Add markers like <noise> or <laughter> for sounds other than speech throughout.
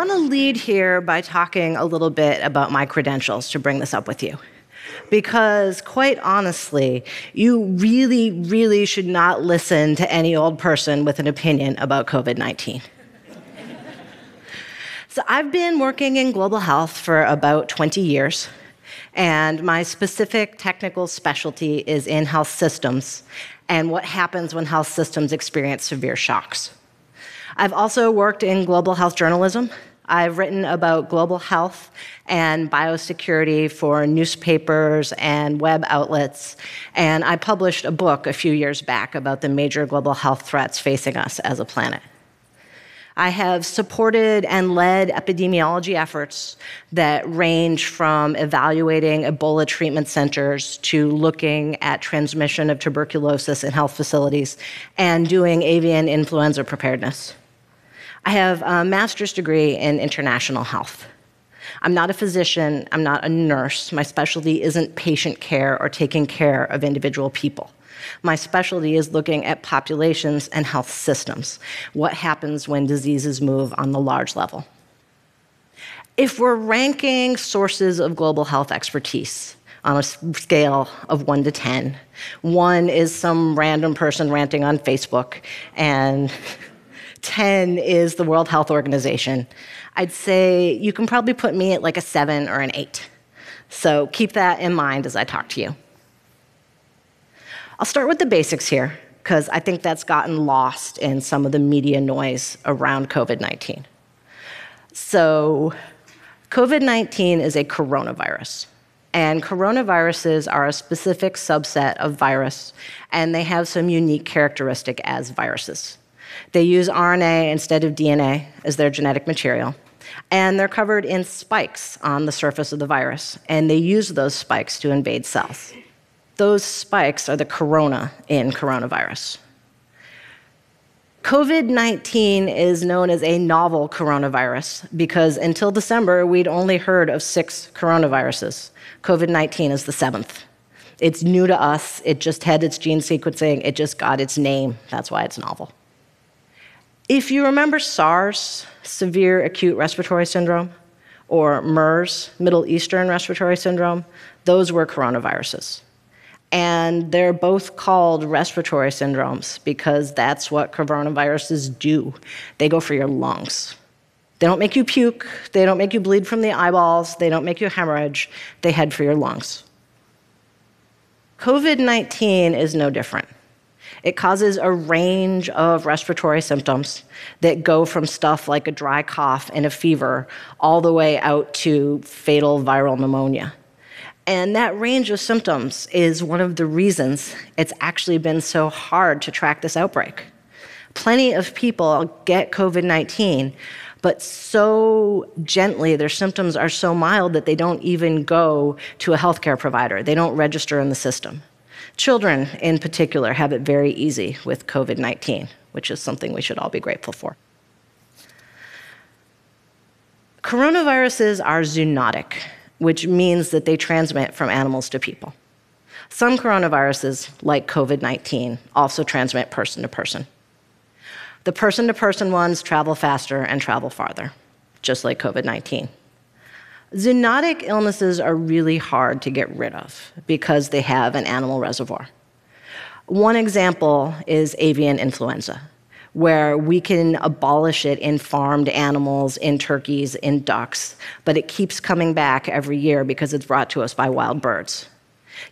want to lead here by talking a little bit about my credentials to bring this up with you. Because, quite honestly, you really, really should not listen to any old person with an opinion about COVID 19. so, I've been working in global health for about 20 years, and my specific technical specialty is in health systems and what happens when health systems experience severe shocks. I've also worked in global health journalism. I've written about global health and biosecurity for newspapers and web outlets, and I published a book a few years back about the major global health threats facing us as a planet. I have supported and led epidemiology efforts that range from evaluating Ebola treatment centers to looking at transmission of tuberculosis in health facilities and doing avian influenza preparedness. I have a master's degree in international health. I'm not a physician, I'm not a nurse. My specialty isn't patient care or taking care of individual people. My specialty is looking at populations and health systems. What happens when diseases move on the large level? If we're ranking sources of global health expertise, on a scale of 1 to 10. One is some random person ranting on Facebook, and 10 is the World Health Organization. I'd say you can probably put me at like a 7 or an 8. So keep that in mind as I talk to you. I'll start with the basics here, because I think that's gotten lost in some of the media noise around COVID 19. So, COVID 19 is a coronavirus. And coronaviruses are a specific subset of virus, and they have some unique characteristic as viruses. They use RNA instead of DNA as their genetic material. And they're covered in spikes on the surface of the virus, and they use those spikes to invade cells. Those spikes are the corona in coronavirus. COVID 19 is known as a novel coronavirus because until December, we'd only heard of six coronaviruses. COVID 19 is the seventh. It's new to us, it just had its gene sequencing, it just got its name. That's why it's novel. If you remember SARS, severe acute respiratory syndrome, or MERS, Middle Eastern respiratory syndrome, those were coronaviruses. And they're both called respiratory syndromes because that's what coronaviruses do. They go for your lungs. They don't make you puke, they don't make you bleed from the eyeballs, they don't make you hemorrhage, they head for your lungs. COVID 19 is no different. It causes a range of respiratory symptoms that go from stuff like a dry cough and a fever all the way out to fatal viral pneumonia. And that range of symptoms is one of the reasons it's actually been so hard to track this outbreak. Plenty of people get COVID 19, but so gently, their symptoms are so mild that they don't even go to a healthcare provider. They don't register in the system. Children, in particular, have it very easy with COVID 19, which is something we should all be grateful for. Coronaviruses are zoonotic, which means that they transmit from animals to people. Some coronaviruses, like COVID 19, also transmit person to person. The person to person ones travel faster and travel farther, just like COVID 19. Zoonotic illnesses are really hard to get rid of because they have an animal reservoir. One example is avian influenza, where we can abolish it in farmed animals, in turkeys, in ducks, but it keeps coming back every year because it's brought to us by wild birds.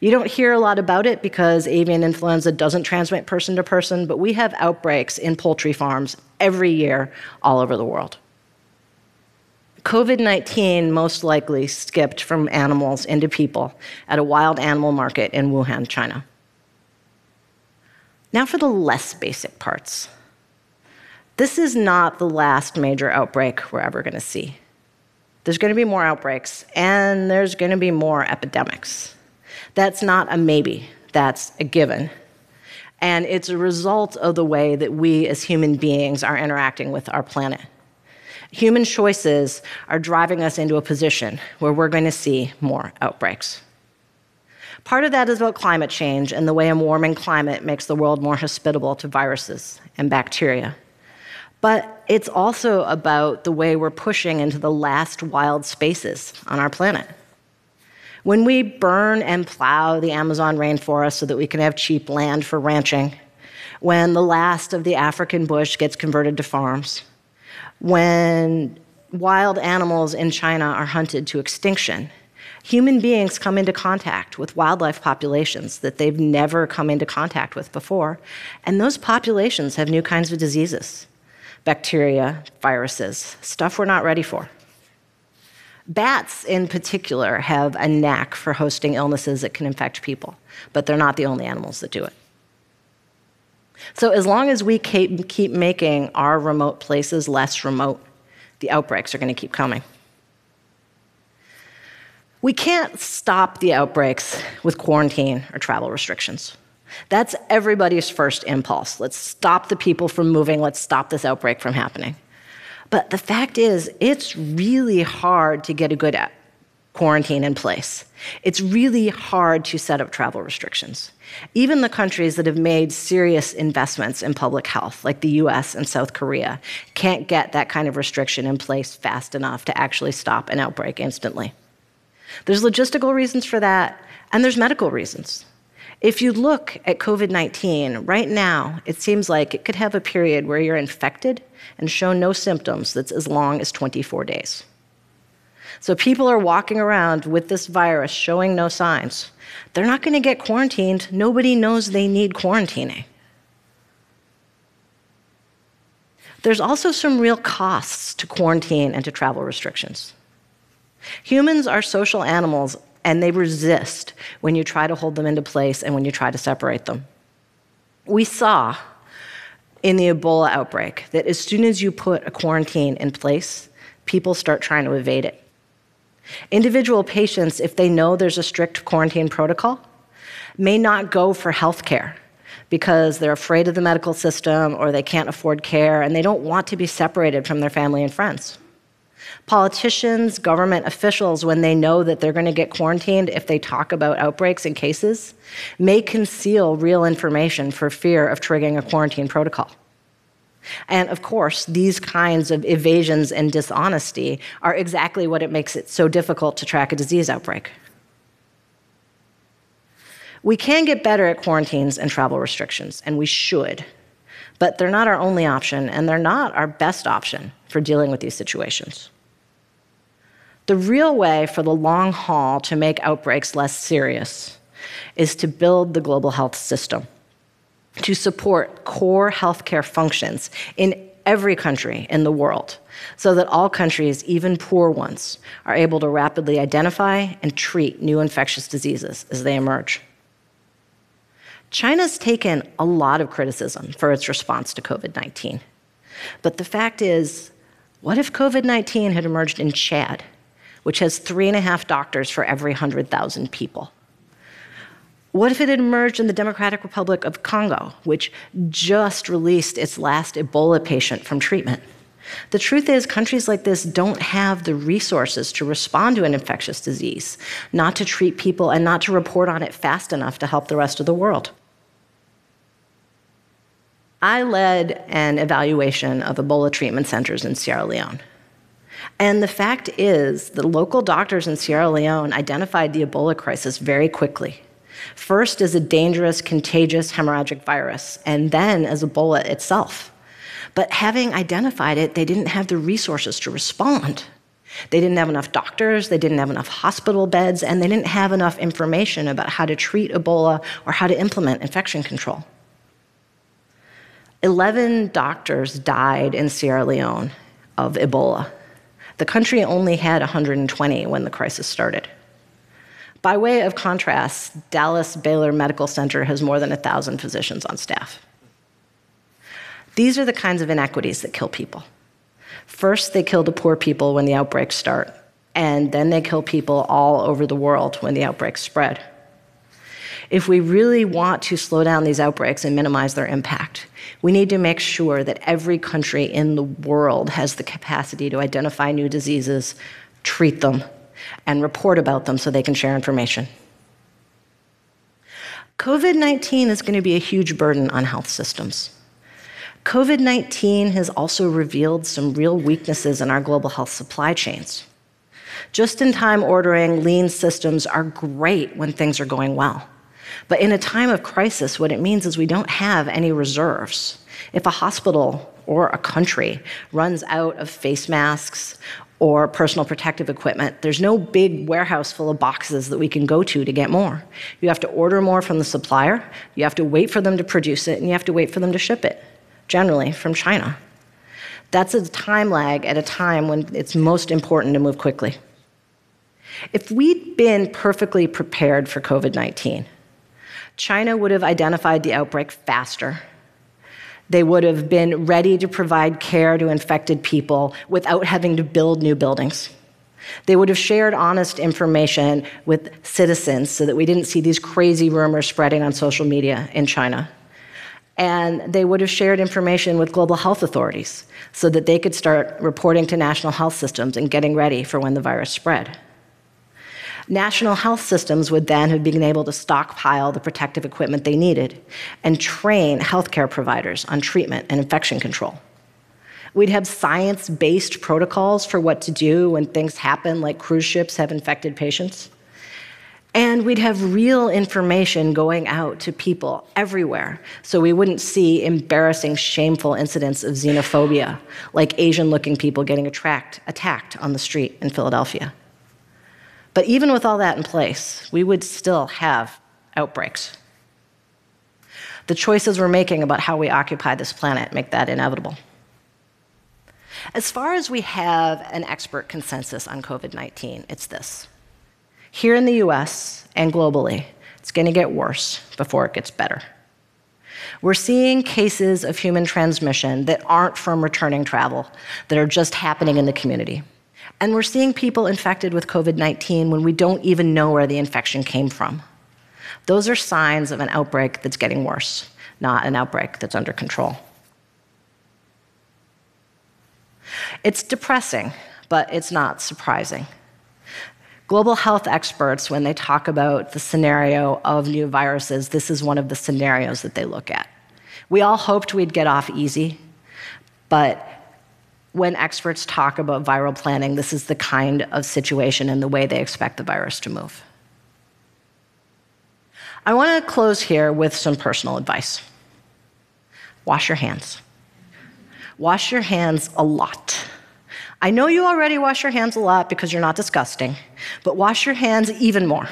You don't hear a lot about it because avian influenza doesn't transmit person to person, but we have outbreaks in poultry farms every year all over the world. COVID 19 most likely skipped from animals into people at a wild animal market in Wuhan, China. Now for the less basic parts. This is not the last major outbreak we're ever going to see. There's going to be more outbreaks, and there's going to be more epidemics. That's not a maybe, that's a given. And it's a result of the way that we as human beings are interacting with our planet. Human choices are driving us into a position where we're going to see more outbreaks. Part of that is about climate change and the way a warming climate makes the world more hospitable to viruses and bacteria. But it's also about the way we're pushing into the last wild spaces on our planet. When we burn and plow the Amazon rainforest so that we can have cheap land for ranching, when the last of the African bush gets converted to farms, when wild animals in China are hunted to extinction, human beings come into contact with wildlife populations that they've never come into contact with before, and those populations have new kinds of diseases bacteria, viruses, stuff we're not ready for. Bats, in particular, have a knack for hosting illnesses that can infect people, but they're not the only animals that do it. So, as long as we keep making our remote places less remote, the outbreaks are going to keep coming. We can't stop the outbreaks with quarantine or travel restrictions. That's everybody's first impulse. Let's stop the people from moving, let's stop this outbreak from happening. But the fact is, it's really hard to get a good quarantine in place. It's really hard to set up travel restrictions. Even the countries that have made serious investments in public health, like the US and South Korea, can't get that kind of restriction in place fast enough to actually stop an outbreak instantly. There's logistical reasons for that, and there's medical reasons. If you look at COVID 19, right now, it seems like it could have a period where you're infected and show no symptoms that's as long as 24 days. So people are walking around with this virus showing no signs. They're not going to get quarantined. Nobody knows they need quarantining. There's also some real costs to quarantine and to travel restrictions. Humans are social animals and they resist when you try to hold them into place and when you try to separate them. We saw in the Ebola outbreak that as soon as you put a quarantine in place, people start trying to evade it. Individual patients, if they know there's a strict quarantine protocol, may not go for health care because they're afraid of the medical system or they can't afford care and they don't want to be separated from their family and friends. Politicians, government officials, when they know that they're going to get quarantined if they talk about outbreaks and cases, may conceal real information for fear of triggering a quarantine protocol. And of course, these kinds of evasions and dishonesty are exactly what it makes it so difficult to track a disease outbreak. We can get better at quarantines and travel restrictions, and we should. But they're not our only option, and they're not our best option for dealing with these situations. The real way for the long haul to make outbreaks less serious is to build the global health system, to support core healthcare functions in every country in the world, so that all countries, even poor ones, are able to rapidly identify and treat new infectious diseases as they emerge. China's taken a lot of criticism for its response to COVID 19. But the fact is, what if COVID 19 had emerged in Chad which has three and a half doctors for every 100,000 people? What if it had emerged in the Democratic Republic of Congo, which just released its last Ebola patient from treatment? The truth is, countries like this don't have the resources to respond to an infectious disease, not to treat people, and not to report on it fast enough to help the rest of the world. I led an evaluation of Ebola treatment centers in Sierra Leone. And the fact is, the local doctors in Sierra Leone identified the Ebola crisis very quickly. First as a dangerous, contagious hemorrhagic virus, and then as Ebola itself. But having identified it, they didn't have the resources to respond. They didn't have enough doctors, they didn't have enough hospital beds, and they didn't have enough information about how to treat Ebola or how to implement infection control. 11 doctors died in Sierra Leone of Ebola the country only had 120 when the crisis started. By way of contrast, Dallas Baylor Medical Center has more than 1,000 physicians on staff. These are the kinds of inequities that kill people. First, they kill the poor people when the outbreaks start, and then they kill people all over the world when the outbreaks spread. If we really want to slow down these outbreaks and minimize their impact, we need to make sure that every country in the world has the capacity to identify new diseases, treat them, and report about them so they can share information. COVID 19 is going to be a huge burden on health systems. COVID 19 has also revealed some real weaknesses in our global health supply chains. Just in time ordering lean systems are great when things are going well. But in a time of crisis, what it means is we don't have any reserves. If a hospital or a country runs out of face masks or personal protective equipment, there's no big warehouse full of boxes that we can go to to get more. You have to order more from the supplier, you have to wait for them to produce it, and you have to wait for them to ship it, generally from China. That's a time lag at a time when it's most important to move quickly. If we'd been perfectly prepared for COVID 19, China would have identified the outbreak faster. They would have been ready to provide care to infected people without having to build new buildings. They would have shared honest information with citizens so that we didn't see these crazy rumors spreading on social media in China. And they would have shared information with global health authorities so that they could start reporting to national health systems and getting ready for when the virus spread. National health systems would then have been able to stockpile the protective equipment they needed and train healthcare providers on treatment and infection control. We'd have science based protocols for what to do when things happen, like cruise ships have infected patients. And we'd have real information going out to people everywhere so we wouldn't see embarrassing, shameful incidents of xenophobia, like Asian looking people getting attract, attacked on the street in Philadelphia. But even with all that in place, we would still have outbreaks. The choices we're making about how we occupy this planet make that inevitable. As far as we have an expert consensus on COVID 19, it's this. Here in the US and globally, it's going to get worse before it gets better. We're seeing cases of human transmission that aren't from returning travel, that are just happening in the community. And we're seeing people infected with COVID 19 when we don't even know where the infection came from. Those are signs of an outbreak that's getting worse, not an outbreak that's under control. It's depressing, but it's not surprising. Global health experts, when they talk about the scenario of new viruses, this is one of the scenarios that they look at. We all hoped we'd get off easy, but when experts talk about viral planning, this is the kind of situation and the way they expect the virus to move. I want to close here with some personal advice wash your hands. Wash your hands a lot. I know you already wash your hands a lot because you're not disgusting, but wash your hands even more.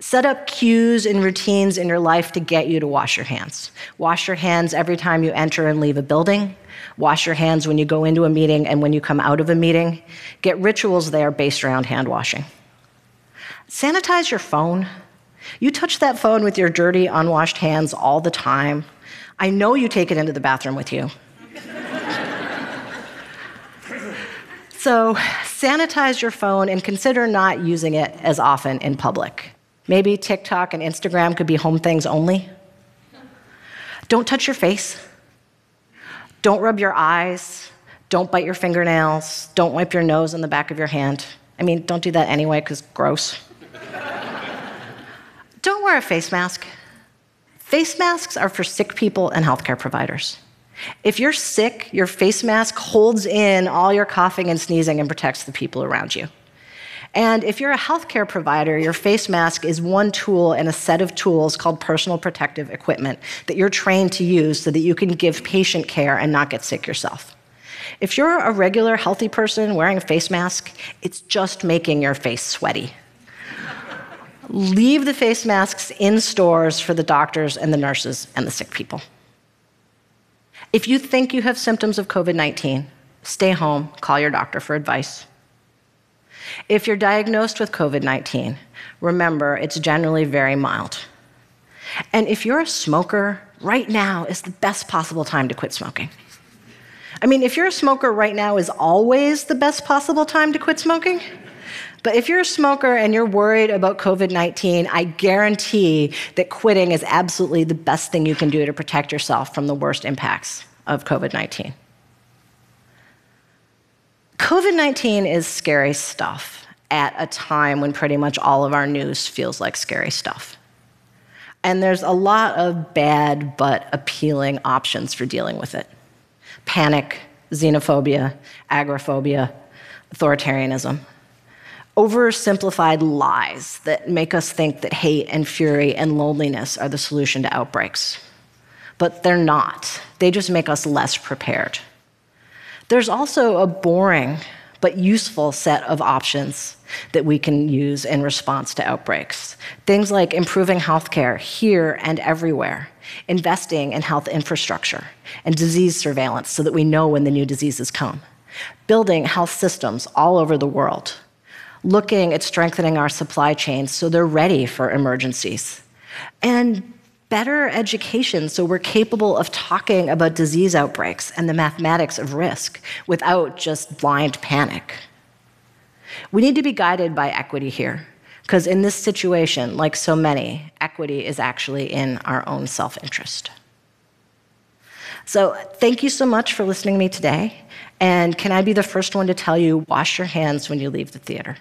Set up cues and routines in your life to get you to wash your hands. Wash your hands every time you enter and leave a building. Wash your hands when you go into a meeting and when you come out of a meeting. Get rituals there based around hand washing. Sanitize your phone. You touch that phone with your dirty, unwashed hands all the time. I know you take it into the bathroom with you. <laughs> so, sanitize your phone and consider not using it as often in public. Maybe TikTok and Instagram could be home things only. Don't touch your face. Don't rub your eyes. Don't bite your fingernails. Don't wipe your nose on the back of your hand. I mean, don't do that anyway, because gross. <laughs> don't wear a face mask. Face masks are for sick people and healthcare providers. If you're sick, your face mask holds in all your coughing and sneezing and protects the people around you. And if you're a healthcare provider, your face mask is one tool in a set of tools called personal protective equipment that you're trained to use so that you can give patient care and not get sick yourself. If you're a regular healthy person wearing a face mask, it's just making your face sweaty. Leave the face masks in stores for the doctors and the nurses and the sick people. If you think you have symptoms of COVID 19, stay home, call your doctor for advice. If you're diagnosed with COVID 19, remember it's generally very mild. And if you're a smoker, right now is the best possible time to quit smoking. I mean, if you're a smoker, right now is always the best possible time to quit smoking. But if you're a smoker and you're worried about COVID 19, I guarantee that quitting is absolutely the best thing you can do to protect yourself from the worst impacts of COVID 19. COVID 19 is scary stuff at a time when pretty much all of our news feels like scary stuff. And there's a lot of bad but appealing options for dealing with it. panic, xenophobia, agoraphobia, authoritarianism. Oversimplified lies that make us think that hate and fury and loneliness are the solution to outbreaks. But they're not. They just make us less prepared. There's also a boring but useful set of options that we can use in response to outbreaks. Things like improving healthcare here and everywhere, investing in health infrastructure and disease surveillance so that we know when the new diseases come, building health systems all over the world, looking at strengthening our supply chains so they're ready for emergencies, and better education so we're capable of talking about disease outbreaks and the mathematics of risk without just blind panic. We need to be guided by equity here, because in this situation, like so many, equity is actually in our own self interest. So, thank you so much for listening to me today. And can I be the first one to tell you wash your hands when you leave the theater?